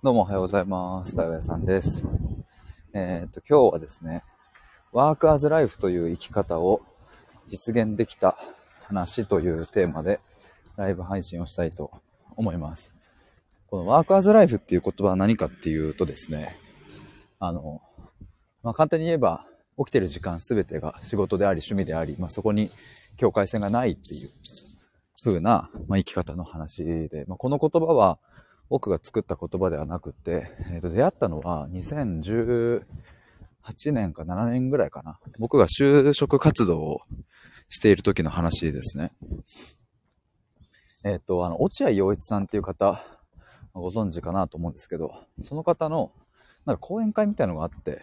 どうもおはようございます。大家さんです。えっ、と、今日はですね、ワークアズライフという生き方を実現できた話というテーマでライブ配信をしたいと思います。このワークアズライフっていう言葉は何かっていうとですね、あの、まあ、簡単に言えば起きてる時間すべてが仕事であり趣味であり、まあ、そこに境界線がないっていう風な、まあ、生き方の話で、まあ、この言葉は僕が作った言葉ではなくて、えー、と出会ったのは2018年か7年ぐらいかな。僕が就職活動をしている時の話ですね。えっ、と、あの、落合陽一さんっていう方、ご存知かなと思うんですけど、その方の、なんか講演会みたいなのがあって、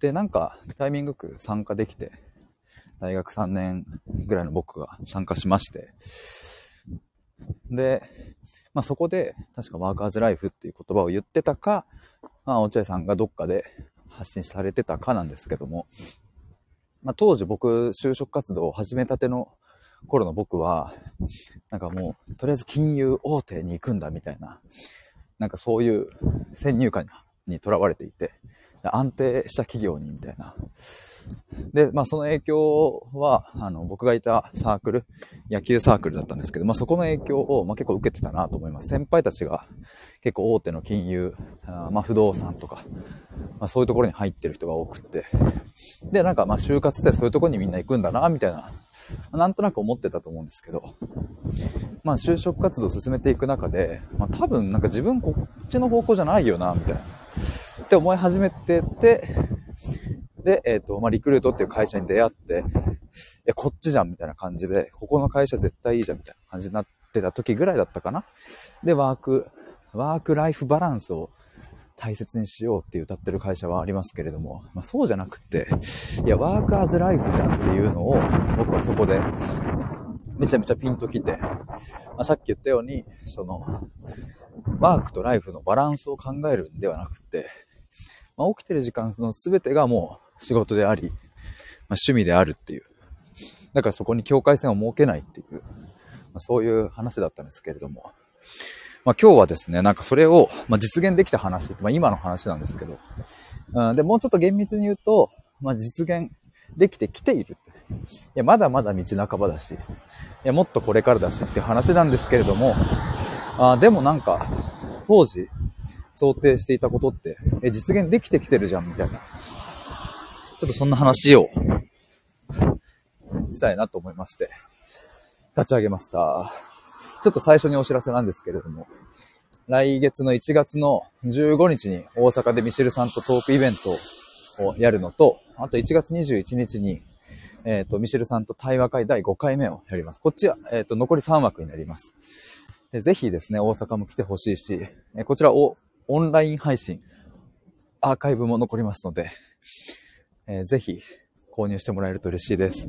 で、なんかタイミングく参加できて、大学3年ぐらいの僕が参加しまして、で、まあそこで、確かワーカーズライフっていう言葉を言ってたか、まあ落合さんがどっかで発信されてたかなんですけども、まあ当時僕、就職活動を始めたての頃の僕は、なんかもう、とりあえず金融大手に行くんだみたいな、なんかそういう先入観にとらわれていて、安定した企業にみたいな。で、まあその影響は、あの、僕がいたサークル、野球サークルだったんですけど、まあそこの影響を、まあ、結構受けてたなと思います。先輩たちが結構大手の金融、あまあ不動産とか、まあそういうところに入ってる人が多くって。で、なんかまあ就活ってそういうところにみんな行くんだな、みたいな、なんとなく思ってたと思うんですけど、まあ就職活動を進めていく中で、まあ多分なんか自分こっちの方向じゃないよな、みたいな。って思い始めてて、で、えっ、ー、と、まあ、リクルートっていう会社に出会って、え、こっちじゃんみたいな感じで、ここの会社絶対いいじゃんみたいな感じになってた時ぐらいだったかな。で、ワーク、ワークライフバランスを大切にしようって歌ってる会社はありますけれども、まあ、そうじゃなくて、いや、ワーカーズライフじゃんっていうのを、僕はそこで、めちゃめちゃピンときて、まあ、さっき言ったように、その、ワークとライフのバランスを考えるんではなくて、まあ、起きてる時間その全てがもう仕事であり、まあ、趣味であるっていう。だからそこに境界線を設けないっていう、まあ、そういう話だったんですけれども。まあ、今日はですね、なんかそれを、まあ、実現できた話って、まあ、今の話なんですけど、うん、で、もうちょっと厳密に言うと、まあ、実現できてきている。いや、まだまだ道半ばだし、いや、もっとこれからだしって話なんですけれども、あでもなんか、当時、想定していたことって、え、実現できてきてるじゃん、みたいな。ちょっとそんな話を、したいなと思いまして、立ち上げました。ちょっと最初にお知らせなんですけれども、来月の1月の15日に大阪でミシェルさんとトークイベントをやるのと、あと1月21日に、えっ、ー、と、ミシェルさんと対話会第5回目をやります。こっちは、えっ、ー、と、残り3枠になります。でぜひですね、大阪も来てほしいし、えこちらをオンライン配信、アーカイブも残りますので、えー、ぜひ購入してもらえると嬉しいです。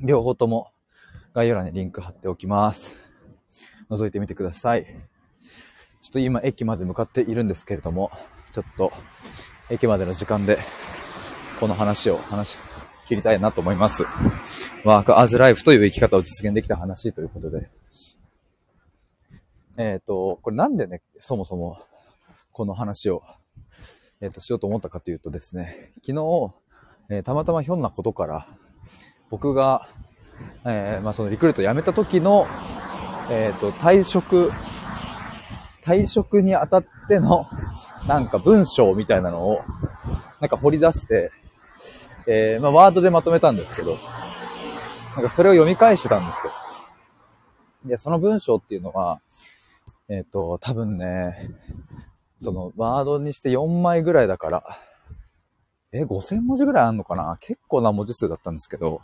両方とも概要欄にリンク貼っておきます。覗いてみてください。ちょっと今駅まで向かっているんですけれども、ちょっと駅までの時間でこの話を話し切りたいなと思います。ワークアズライフという生き方を実現できた話ということで。えっ、ー、と、これなんでね、そもそもこの話を、えっ、ー、と、しようと思ったかというとですね、昨日、えー、たまたまひょんなことから、僕が、えー、まあ、そのリクルート辞めた時の、えっ、と、退職、退職にあたっての、なんか文章みたいなのを、なんか掘り出して、えまあ、ワードでまとめたんですけど、なんかそれを読み返してたんですよ。で、その文章っていうのは、えっ、と、多分ね、その、ワードにして4枚ぐらいだから、え、5000文字ぐらいあんのかな？結構な文字数だったんですけど。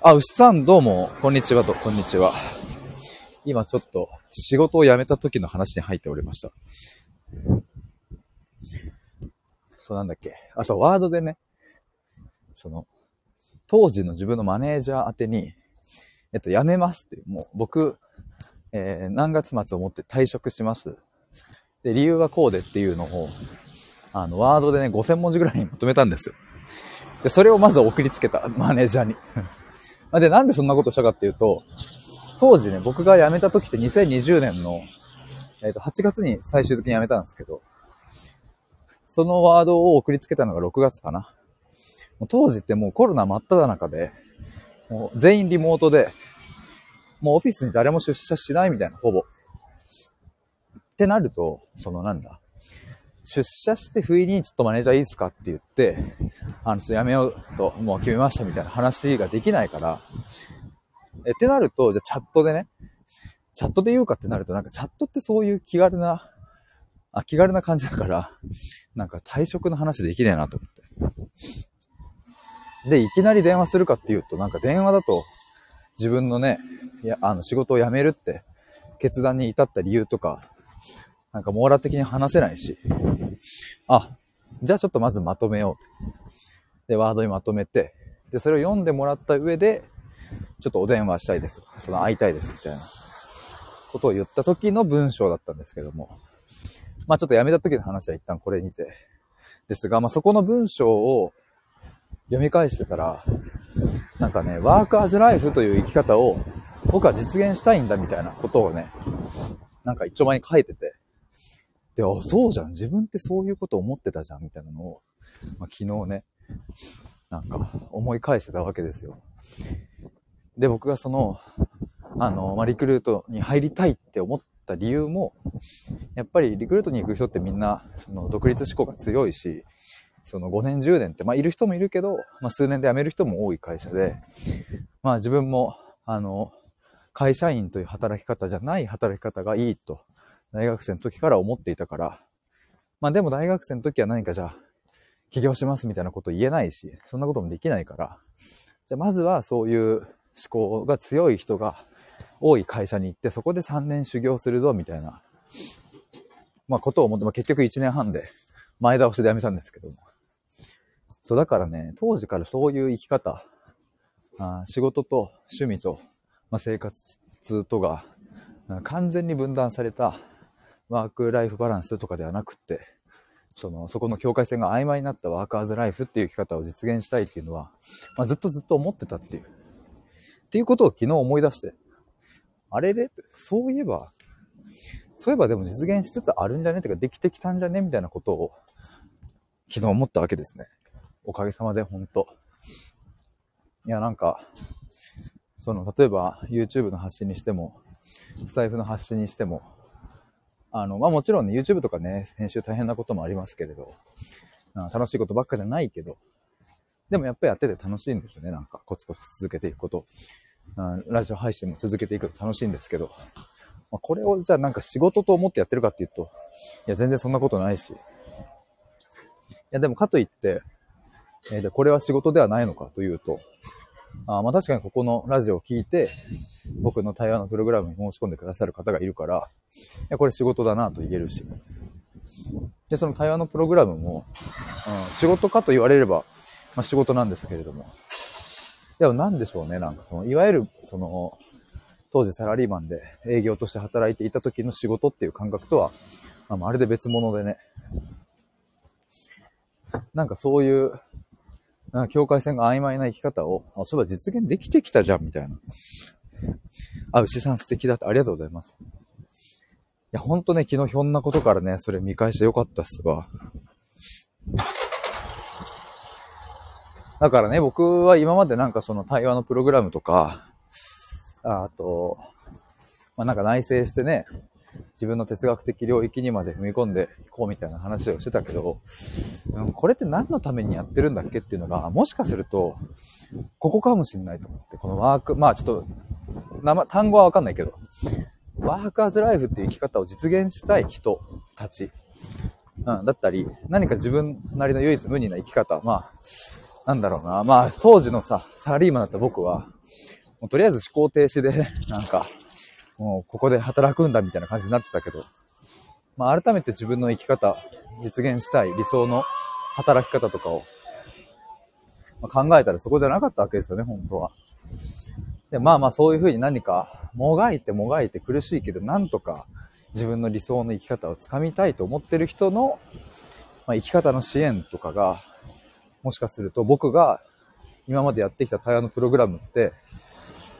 あ、牛さんどうも、こんにちはと、こんにちは。今ちょっと仕事を辞めた時の話に入っておりました。そうなんだっけ。あ、そう、ワードでね、その、当時の自分のマネージャー宛てに、えっと、辞めますって、もう僕、えー、何月末をもって退職します。で、理由はこうでっていうのを、あの、ワードでね、5000文字ぐらいにまとめたんですよ。で、それをまず送りつけた、マネージャーに。で、なんでそんなことしたかっていうと、当時ね、僕が辞めた時って2020年のえっ、と、8月に最終的に辞めたんですけど、そのワードを送りつけたのが6月かな。もう当時ってもうコロナ真っ只中で、もう全員リモートで、もうオフィスに誰も出社しないみたいな、ほぼ。ってなると、そのなんだ、出社して不意にちょっとマネージャーいいっすかって言って、あの、ちょっとやめようと、もう決めましたみたいな話ができないから、え、ってなると、じゃあチャットでね、チャットで言うかってなると、なんかチャットってそういう気軽な、あ、気軽な感じだから、なんか退職の話できねえなと思って。で、いきなり電話するかっていうと、なんか電話だと、自分のね、いや、あの、仕事を辞めるって決断に至った理由とか、なんか網羅的に話せないし、あ、じゃあちょっとまずまとめよう。で、ワードにまとめて、で、それを読んでもらった上で、ちょっとお電話したいですとか、その会いたいですみたいな。ことを言った時の文章だったんですけども、まあちょっと辞めた時の話は一旦これにて、ですが、まあそこの文章を読み返してたら、なんかね、ワークアズライフという生き方を僕は実現したいんだみたいなことをね、なんか一丁前に書いてて、で、あ、そうじゃん。自分ってそういうこと思ってたじゃん、みたいなのを、まあ、昨日ね、なんか思い返してたわけですよ。で、僕がその、あの、まあ、リクルートに入りたいって思った理由も、やっぱりリクルートに行く人ってみんな、その独立志向が強いし、その5年10年って、まあ、いる人もいるけど、まあ、数年で辞める人も多い会社で、まあ、自分も、あの、会社員という働き方じゃない働き方がいいと大学生の時から思っていたから、まあでも大学生の時は何かじゃあ、起業しますみたいなこと言えないし、そんなこともできないから、じゃあまずはそういう思考が強い人が多い会社に行って、そこで3年修行するぞみたいな、まあことを思って、まあ結局1年半で前倒しで辞めたんですけども。そうだからね、当時からそういう生き方、あ仕事と趣味と、まあ、生活とが完全に分断されたワークライフバランスとかではなくって、その、そこの境界線が曖昧になったワーカーズライフっていう生き方を実現したいっていうのは、まあ、ずっとずっと思ってたっていう。っていうことを昨日思い出して、あれれ？そういえば、そういえばでも実現しつつあるんじゃね？ってか、できてきたんじゃね？みたいなことを、昨日思ったわけですね。おかげさまで、ほんと。いや、なんか、その、例えば YouTube の発信にしても、財布の発信にしても、あの、まあもちろんね、YouTube とかね、編集大変なこともありますけれど、楽しいことばっかじゃないけど、でもやっぱりやってて楽しいんですよね、なんかコツコツ続けていくこと。ラジオ配信も続けていくと楽しいんですけど、まあ、これをじゃあなんか仕事と思ってやってるかっていうと、いや全然そんなことないし。いやでもかといって、えー、これは仕事ではないのかというと、あまあ確かにここのラジオを聞いて、僕の対話のプログラムに申し込んでくださる方がいるから、これ仕事だなと言えるし。で、その対話のプログラムも、うん、仕事かと言われれば、まあ、仕事なんですけれども。でも何でしょうね、なんかその、いわゆる、その、当時サラリーマンで営業として働いていた時の仕事っていう感覚とは、まあ、まるで別物でね。なんかそういう、なん境界線が曖昧な生き方を、あ、そういえば実現できてきたじゃん、みたいな。あ、牛さん素敵だって、ありがとうございます。いや、ほんとね、昨日ひょんなことからね、それ見返してよかったっすわ。だからね、僕は今までなんかその対話のプログラムとか、あと、まあ、なんか内省してね、自分の哲学的領域にまで踏み込んでいこうみたいな話をしてたけど、うん、これって何のためにやってるんだっけっていうのが、もしかすると、ここかもしんないと思って、このワーク、まあちょっと、単語はわかんないけど、ワーカーズライフっていう生き方を実現したい人たち、うん、だったり、何か自分なりの唯一無二な生き方、まあ、なんだろうな、まあ当時のさ、サラリーマンだった僕は、もうとりあえず思考停止で、なんか、もうここで働くんだみたいな感じになってたけど、まあ改めて自分の生き方、実現したい理想の働き方とかを、ま、考えたらそこじゃなかったわけですよね、本当は。で、まあまあそういうふうに何か、もがいてもがいて苦しいけど、なんとか自分の理想の生き方をつかみたいと思ってる人の、ま、生き方の支援とかが、もしかすると僕が今までやってきた対話のプログラムって、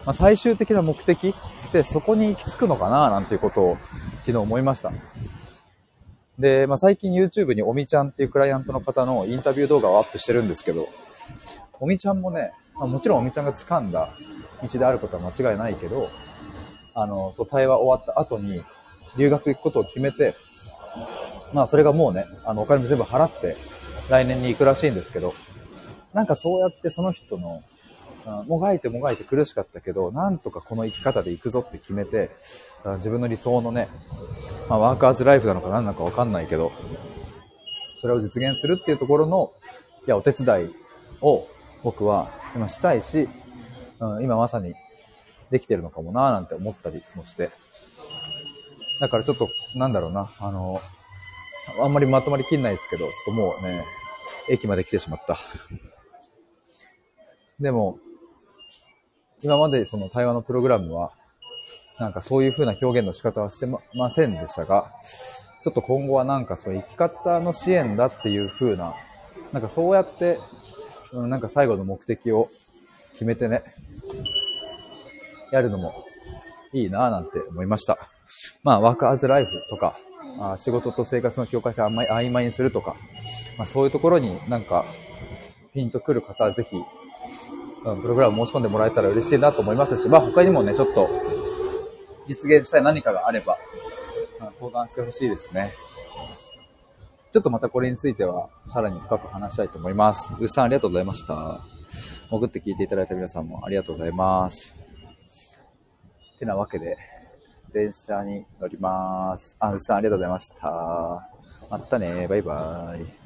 まあ、最終的な目的ってそこに行き着くのかななんていうことを昨日思いました。で、まあ、最近 YouTube におみちゃんっていうクライアントの方のインタビュー動画をアップしてるんですけど、おみちゃんもね、まあ、もちろんおみちゃんが掴んだ道であることは間違いないけど、あの、そう、対話終わった後に留学行くことを決めて、まあそれがもうね、あの、お金も全部払って来年に行くらしいんですけど、なんかそうやってその人の、もがいてもがいて苦しかったけど、なんとかこの生き方で行くぞって決めて、自分の理想のね、まあ、ワーカーズライフなのか何なのかわかんないけど、それを実現するっていうところの、いや、お手伝いを僕は今したいし、うん、今まさにできてるのかもなーなんて思ったりもして。だからちょっと、なんだろうな、あの、あんまりまとまりきんないですけど、ちょっともうね、駅まで来てしまった。でも、今までその対話のプログラムは、なんかそういう風な表現の仕方はしてませんでしたが、ちょっと今後はなんかそう生き方の支援だっていう風な、なんかそうやって、うん、なんか最後の目的を決めてね、やるのもいいなぁなんて思いました。まあ、ワークアズライフとか、あ仕事と生活の境界線を曖昧にするとか、まあ、そういうところになんかピンとくる方はぜひ、うん、プログラム申し込んでもらえたら嬉しいなと思いますし、まあ他にもね、ちょっと実現したい何かがあれば、相談してほしいですね。ちょっとまたこれについては、さらに深く話したいと思います。うっさんありがとうございました。潜って聞いていただいた皆さんもありがとうございます。てなわけで、電車に乗ります。あ、うっさんありがとうございました。またね、バイバーイ。